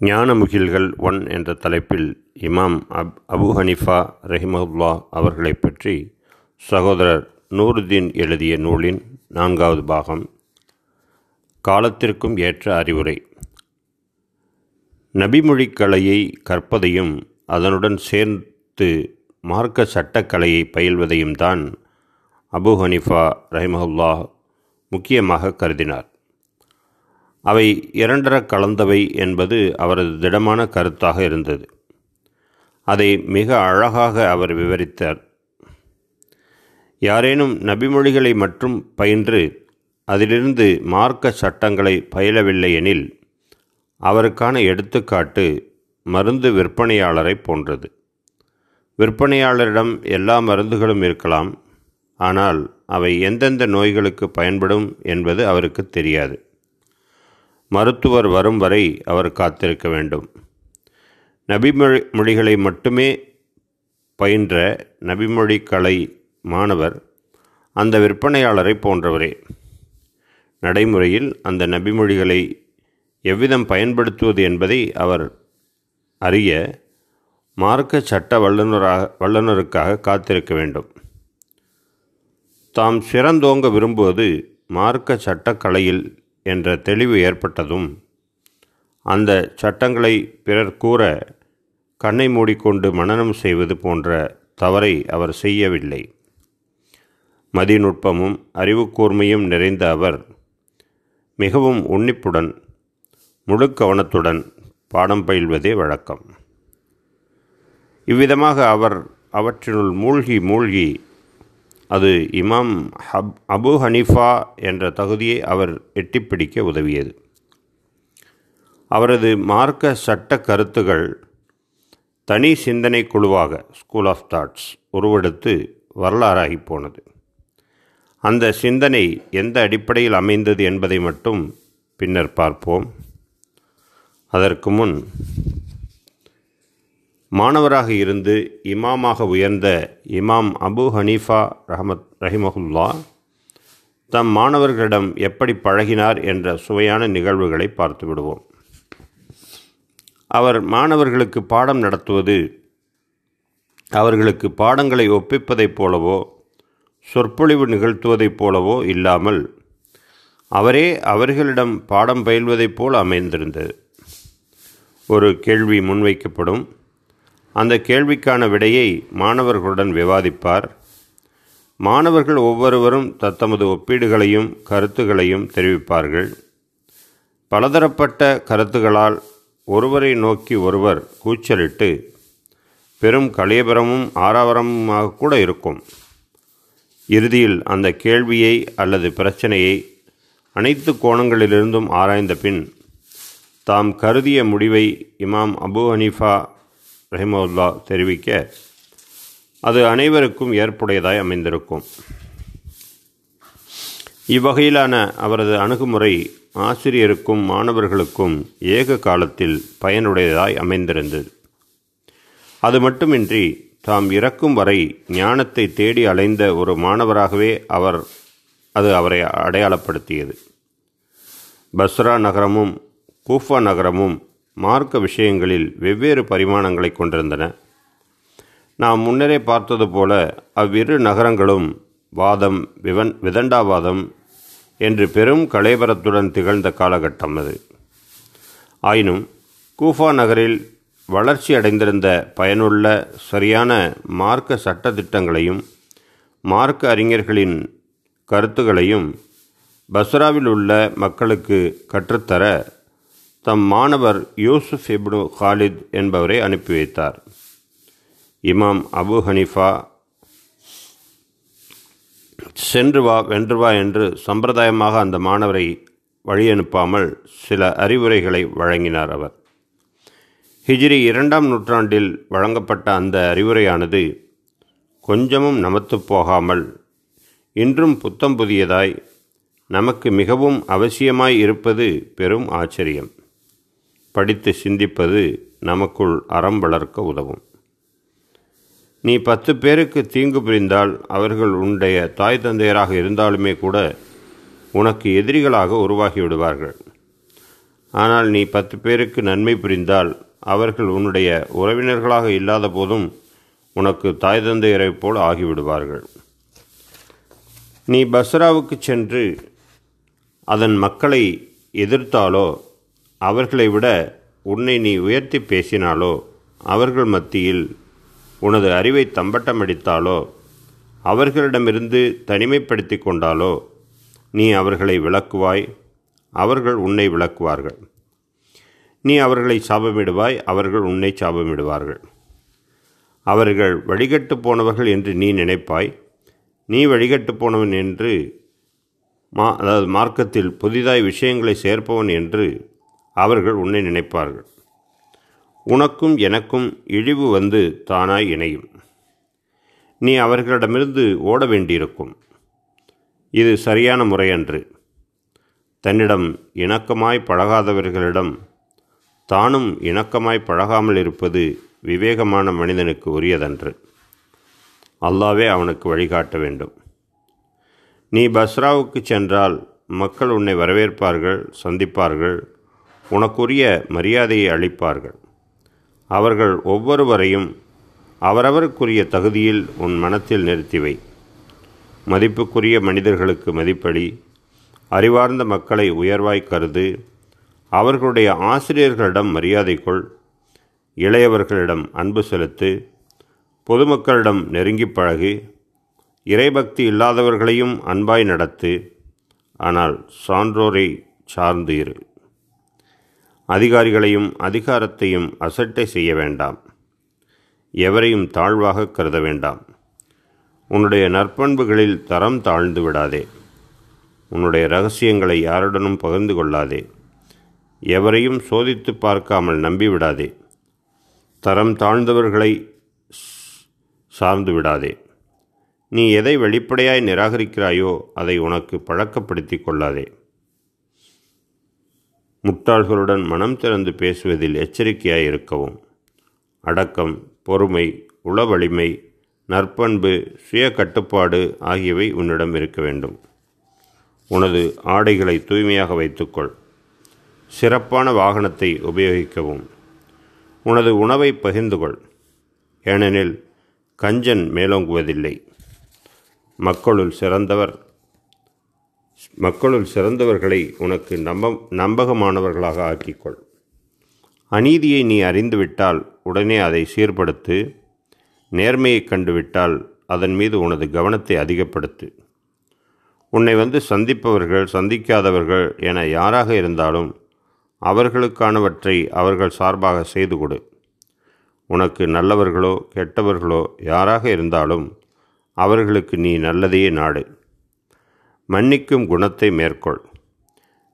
ஞானமுகில்கள் one என்ற தலைப்பில் இமாம் அப் அபு ஹனிஃபா ரஹிமஹுல்லா அவர்களைப் பற்றி சகோதரர் நூருதீன் எழுதிய நூலின் நான்காவது பாகம். காலத்திற்கும் ஏற்ற அறிவுரை. நபிமொழிக் கலையை கற்பதையும் அதனுடன் சேர்த்து மார்க்க சட்டக்கலையை பயில்வதையும் தான் அபு ஹனிஃபா ரஹிமஹுல்லா முக்கியமாக கருதினார். அவை இரண்டர கலந்தவை என்பது அவரது திடமான கருத்தாக இருந்தது. அதை மிக அழகாக அவர் விவரித்தார். யாரேனும் நபிமொழிகளை மட்டும் பயின்று அதிலிருந்து மார்க்க சட்டங்களை பயிலவில்லை எனில் அவருக்கான எடுத்துக்காட்டு மருந்து விற்பனையாளரை போன்றது. விற்பனையாளரிடம் எல்லா மருந்துகளும் இருக்கலாம் ஆனால் அவை எந்தெந்த நோய்களுக்கு பயன்படும் என்பது அவருக்கு தெரியாது. மருத்துவர் வரும் வரை அவர் காத்திருக்க வேண்டும். நபிமொழி மொழிகளை மட்டுமே பயின்ற நபிமொழி கலை மாணவர் அந்த விற்பனையாளரை போன்றவரே. நடைமுறையில் அந்த நபிமொழிகளை எவ்விதம் பயன்படுத்துவது என்பதை அவர் அறிய மார்க்க சட்ட வல்லுநராக வல்லுநருக்காக காத்திருக்க வேண்டும். தாம் சிறந்தோங்க விரும்புவது மார்க்க சட்டக்கலையில் என்ற தெளிவு ஏற்பட்டதும் அந்த சட்டங்களை பிறர் கூற கண்ணை மூடிக்கொண்டு மனனம் செய்வது போன்ற தவறை அவர் செய்யவில்லை. மதிநுட்பமும் அறிவுக்கூர்மையும் நிறைந்த அவர் மிகவும் உன்னிப்புடன் முழு கவனத்துடன் பாடம் பயில்வதே வழக்கம். இவ்விதமாக அவர் அவற்றினுள் மூழ்கி மூழ்கி அது இமாம் ஹப் அபு ஹனீஃபா என்ற தகுதியை அவர் எட்டிப்பிடிக்க உதவியது. அவரது மார்க்க சட்ட கருத்துகள் தனி சிந்தனை குழுவாக ஸ்கூல் ஆஃப் தாட்ஸ் உருவெடுத்து வரலாறாகி போனது. அந்த சிந்தனை எந்த அடிப்படையில் அமைந்தது என்பதை மட்டும் பின்னர் பார்ப்போம். அதற்கு முன் மாணவராக இருந்து இமாமாக உயர்ந்த இமாம் அபு ஹனீஃபா ரஹமத் ரஹிமஹுல்லா தம் மாணவர்களிடம் எப்படி பழகினார் என்ற சுவையான நிகழ்வுகளை பார்த்து விடுவோம். அவர் மாணவர்களுக்கு பாடம் நடத்துவது அவர்களுக்கு பாடங்களை ஒப்பிப்பதைப் போலவோ சொற்பொழிவு நிகழ்த்துவதைப் போலவோ இல்லாமல் அவரே அவர்களிடம் பாடம் பயில்வதைப் போல் அமைந்திருந்தது. ஒரு கேள்வி முன்வைக்கப்படும். அந்த கேள்விக்கான விடையை மாணவர்களுடன் விவாதிப்பார். மாணவர்கள் ஒவ்வொருவரும் தத்தமது ஒப்பீடுகளையும் கருத்துகளையும் தெரிவிப்பார்கள். பலதரப்பட்ட கருத்துகளால் ஒருவரை நோக்கி ஒருவர் கூச்சலிட்டு பெரும் கலையபரமும் ஆரவாரமுமாக கூட இருக்கும். இறுதியில் அந்த கேள்வியை அல்லது பிரச்சனையை அனைத்து கோணங்களிலிருந்தும் ஆராய்ந்த பின் தாம் கருதிய முடிவை இமாம் அபு ஹனீஃபா ரஹிமவுல்லா தெரிவிக்க அது அனைவருக்கும் ஏற்புடையதாய் அமைந்திருக்கும். இவ்வகையிலான அவரது அணுகுமுறை ஆசிரியருக்கும் மாணவர்களுக்கும் ஏக காலத்தில் பயனுடையதாய் அமைந்திருந்தது. அது மட்டுமின்றி தாம் இறக்கும் வரை ஞானத்தை தேடி அலைந்த ஒரு மாணவராகவே அவர் அது அவரை அடையாளப்படுத்தியது. பஸ்ரா நகரமும் கூஃபா நகரமும் மார்க்க விஷயங்களில் வெவ்வேறு பரிமாணங்களை கொண்டிருந்தன. நாம் முன்னரே பார்த்தது போல அவ்விரு நகரங்களும் வாதம் விவன் விதண்டாவாதம் என்று பெரும் கலைபரத்துடன் திகழ்ந்த காலகட்டம் அது. ஆயினும் கூஃபா நகரில் வளர்ச்சி அடைந்திருந்த பயனுள்ள சரியான மார்க்க சட்டத்திட்டங்களையும் மார்க்க அறிஞர்களின் கருத்துகளையும் பஸ்ராவில் உள்ள மக்களுக்கு கற்றுத்தர தம் மாணவர் யூசுப் இப்னு காலித் என்பவரை அனுப்பி வைத்தார். இமாம் அபு ஹனிஃபா சென்று வா வென்று வா என்று சம்பிரதாயமாக அந்த மாணவரை வழி அனுப்பாமல் சில அறிவுரைகளை வழங்கினார் அவர். ஹிஜ்ரி இரண்டாம் நூற்றாண்டில் வழங்கப்பட்ட அந்த அறிவுரையானது கொஞ்சமும் நமத்து போகாமல் இன்றும் புத்தம் புதியதாய் நமக்கு மிகவும் அவசியமாய் இருப்பது பெரும் ஆச்சரியம். படித்து சிந்திப்பது நமக்குள் அறம் வளர்க்க உதவும். நீ பத்து பேருக்கு தீங்கு புரிந்தால் அவர்கள் உன்னுடைய தாய் தந்தையராக இருந்தாலுமே கூட உனக்கு எதிரிகளாக உருவாகி விடுவார்கள். ஆனால் நீ பத்து பேருக்கு நன்மை புரிந்தால் அவர்கள் உன்னுடைய உறவினர்களாக இல்லாத போதும் உனக்கு தாய் தந்தையரை போல் ஆகிவிடுவார்கள். நீ பஸ்ராவுக்கு சென்று அதன் மக்களை எதிர்த்தாலோ அவர்களை விட உன்னை நீ உயர்த்தி பேசினாலோ அவர்கள் மத்தியில் உனது அறிவை தம்பட்டமடித்தாலோ அவர்களிடமிருந்து தனிமைப்படுத்தி கொண்டாலோ நீ அவர்களை விளக்குவாய் அவர்கள் உன்னை விளக்குவார்கள். நீ அவர்களை சாபமிடுவாய் அவர்கள் உன்னை சாபமிடுவார்கள். அவர்கள் வழிகட்டு போனவர்கள் என்று நீ நினைப்பாய். நீ வழிகட்டு போனவன் என்று மா அதாவது மார்க்கத்தில் புதிதாய் விஷயங்களை சேர்ப்பவன் என்று அவர்கள் உன்னை நினைப்பார்கள். உனக்கும் எனக்கும் இழிவு வந்து தானாய் இணையும். நீ அவர்களிடமிருந்து ஓட வேண்டியிருக்கும். இது சரியான முறையன்று. தன்னிடம் இணக்கமாய் பழகாதவர்களிடம் தானும் இணக்கமாய் பழகாமல் இருப்பது விவேகமான மனிதனுக்கு உரியதன்று. அல்லாவே அவனுக்கு வழிகாட்ட வேண்டும். நீ பஸ்ராவுக்கு சென்றால் மக்கள் உன்னை வரவேற்பார்கள் சந்திப்பார்கள் உனக்குரிய மரியாதையை அளிப்பார்கள். அவர்கள் ஒவ்வொருவரையும் அவரவருக்குரிய தகுதியில் உன் மனத்தில் நிறுத்திவை மதிப்புக்குரிய மனிதர்களுக்கு மதிப்பளி அறிவார்ந்த மக்களை உயர்வாய் கருது அவர்களுடைய ஆசிரியர்களிடம் மரியாதை கொள் இளையவர்களிடம் அன்பு செலுத்து பொதுமக்களிடம் நெருங்கி பழகு இறைபக்தி இல்லாதவர்களையும் அன்பாய் நடத்து ஆனால் சான்றோரை சார்ந்து இரு. அதிகாரிகளையும் அதிகாரத்தையும் அசட்டை செய்ய வேண்டாம். எவரையும் தாழ்வாக கருத வேண்டாம். உன்னுடைய நற்பண்புகளில் தரம் தாழ்ந்து விடாதே. உன்னுடைய ரகசியங்களை யாருடனும் பகிர்ந்து கொள்ளாதே. எவரையும் சோதித்து பார்க்காமல் நம்பிவிடாதே தரம் தாழ்ந்தவர்களை சார்ந்து விடாதே. நீ எதை வெளிப்படையாய் நிராகரிக்கிறாயோ அதை உனக்கு பழக்கப்படுத்தி கொள்ளாதே. முட்டாள்களுடன் மனம் திறந்து பேசுவதில் எச்சரிக்கையாய் இருக்கவும் அடக்கம் பொறுமை உளவலிமை நற்பண்பு சுய கட்டுப்பாடு ஆகியவை உன்னிடம் இருக்க வேண்டும். உனது ஆடைகளை தூய்மையாக வைத்துக்கொள். சிறப்பான வாகனத்தை உபயோகிக்கவும். உனது உணவை பகிர்ந்து கொள் ஏனெனில் கஞ்சன் மேலோங்குவதில்லை. மக்களுள் சிறந்தவர் மக்களுள் சிறந்தவர்களை உனக்கு நம்ப நம்பகமானவர்களாக ஆக்கிக்கொள். அநீதியை நீ அறிந்துவிட்டால் உடனே அதை சீர்படுத்து நேர்மையை கண்டுவிட்டால் அதன் மீது உனது கவனத்தை அதிகப்படுத்து. உன்னை வந்து சந்திப்பவர்கள் சந்திக்காதவர்கள் என யாராக இருந்தாலும் அவர்களுக்கானவற்றை அவர்கள் சார்பாக செய்து கொடு. உனக்கு நல்லவர்களோ கெட்டவர்களோ யாராக இருந்தாலும் அவர்களுக்கு நீ நல்லதையே நாடு. மன்னிக்கும் குணத்தை மேற்கொள்.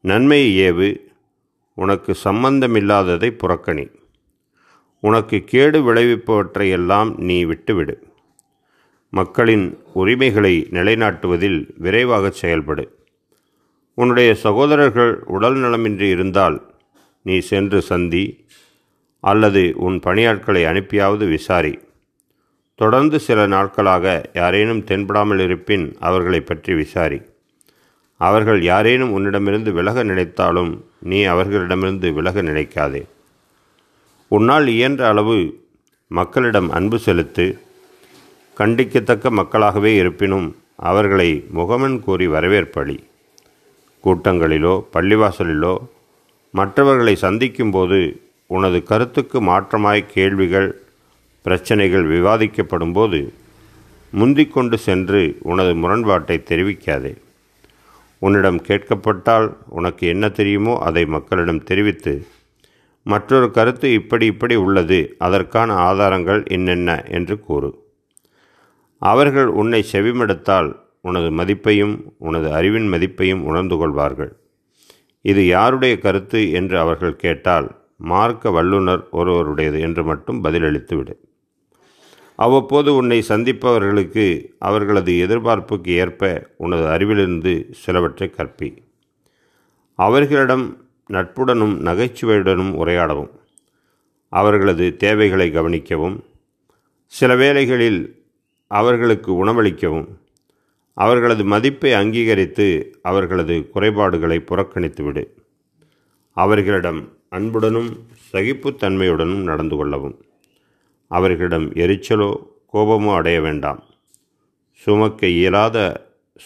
நன்மையை ஏவு உனக்கு சம்பந்தமில்லாததை புறக்கணி. உனக்கு கேடு விளைவிப்பவற்றையெல்லாம் நீ விட்டுவிடு. மக்களின் உரிமைகளை நிலைநாட்டுவதில் விரைவாக செயல்படு. உன்னுடைய சகோதரர்கள் உடல் நலமின்றி இருந்தால் நீ சென்று சந்தி அல்லது உன் பணியாட்களை அனுப்பியாவது விசாரி. தொடர்ந்து சில நாட்களாக யாரேனும் தென்படாமல் இருப்பின் அவர்களை பற்றி விசாரி. அவர்கள் யாரேனும் உன்னிடமிருந்து விலக நினைத்தாலும் நீ அவர்களிடமிருந்து விலக நினைக்காதே. உன்னால் இயன்ற அளவு மக்களிடம் அன்பு செலுத்து கண்டிக்கத்தக்க மக்களாகவே இருப்பினும் அவர்களை முகமன் கூறி வரவேற்பளி கூட்டங்களிலோ பள்ளிவாசலிலோ மற்றவர்களை சந்திக்கும்போது உனது கருத்துக்கு மாற்றமாய் கேள்விகள் பிரச்சனைகள் விவாதிக்கப்படும் போது முந்திக்கொண்டு சென்று உனது முரண்பாட்டை தெரிவிக்காதே. உன்னிடம் கேட்கப்பட்டால் உனக்கு என்ன தெரியுமோ அதை மக்களிடம் தெரிவித்து மற்றொரு கருத்து இப்படி இப்படி உள்ளது அதற்கான ஆதாரங்கள் என்னென்ன என்று கூறு. அவர்கள் உன்னை செவிமடுத்தால் உனது மதிப்பையும் உனது அறிவின் மதிப்பையும் உணர்ந்து கொள்வார்கள். இது யாருடைய கருத்து என்று அவர்கள் கேட்டால் மார்க்க வல்லுனர் ஒருவருடையது என்று மட்டும் பதிலளித்து விடு அவ்வப்போது உன்னை சந்திப்பவர்களுக்கு அவர்களது எதிர்பார்ப்புக்கு ஏற்ப உனது அறிவிலிருந்து சிலவற்றை கற்பி. அவர்களிடம் நட்புடனும் நகைச்சுவையுடனும் உரையாடவும். அவர்களது தேவைகளை கவனிக்கவும். சில வேளைகளில் அவர்களுக்கு உணவளிக்கவும். அவர்களது மதிப்பை அங்கீகரித்து அவர்களது குறைபாடுகளை புறக்கணித்துவிடு. அவர்களிடம் அன்புடனும் சகிப்புத்தன்மையுடனும் நடந்து கொள்ளவும். அவர்களிடம் எரிச்சலோ கோபமோ அடைய வேண்டாம். சுமக்க இயலாத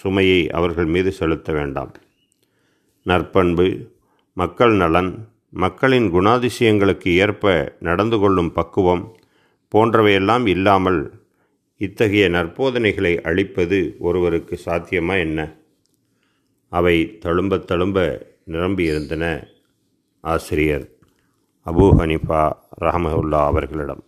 சுமையை அவர்கள் மீது செலுத்த வேண்டாம். நற்பண்பு மக்கள் நலன் மக்களின் குணாதிசயங்களுக்கு ஏற்ப நடந்து கொள்ளும் பக்குவம் போன்றவையெல்லாம் இல்லாமல் இத்தகைய நற்போதனைகளை அளிப்பது ஒருவருக்கு சாத்தியமா என்ன? அவை தழும்ப தழும்ப நிரம்பியிருந்தன. ஆசிரியர் அபூ ஹனிஃபா ரஹமவுல்லா அவர்களிடம்.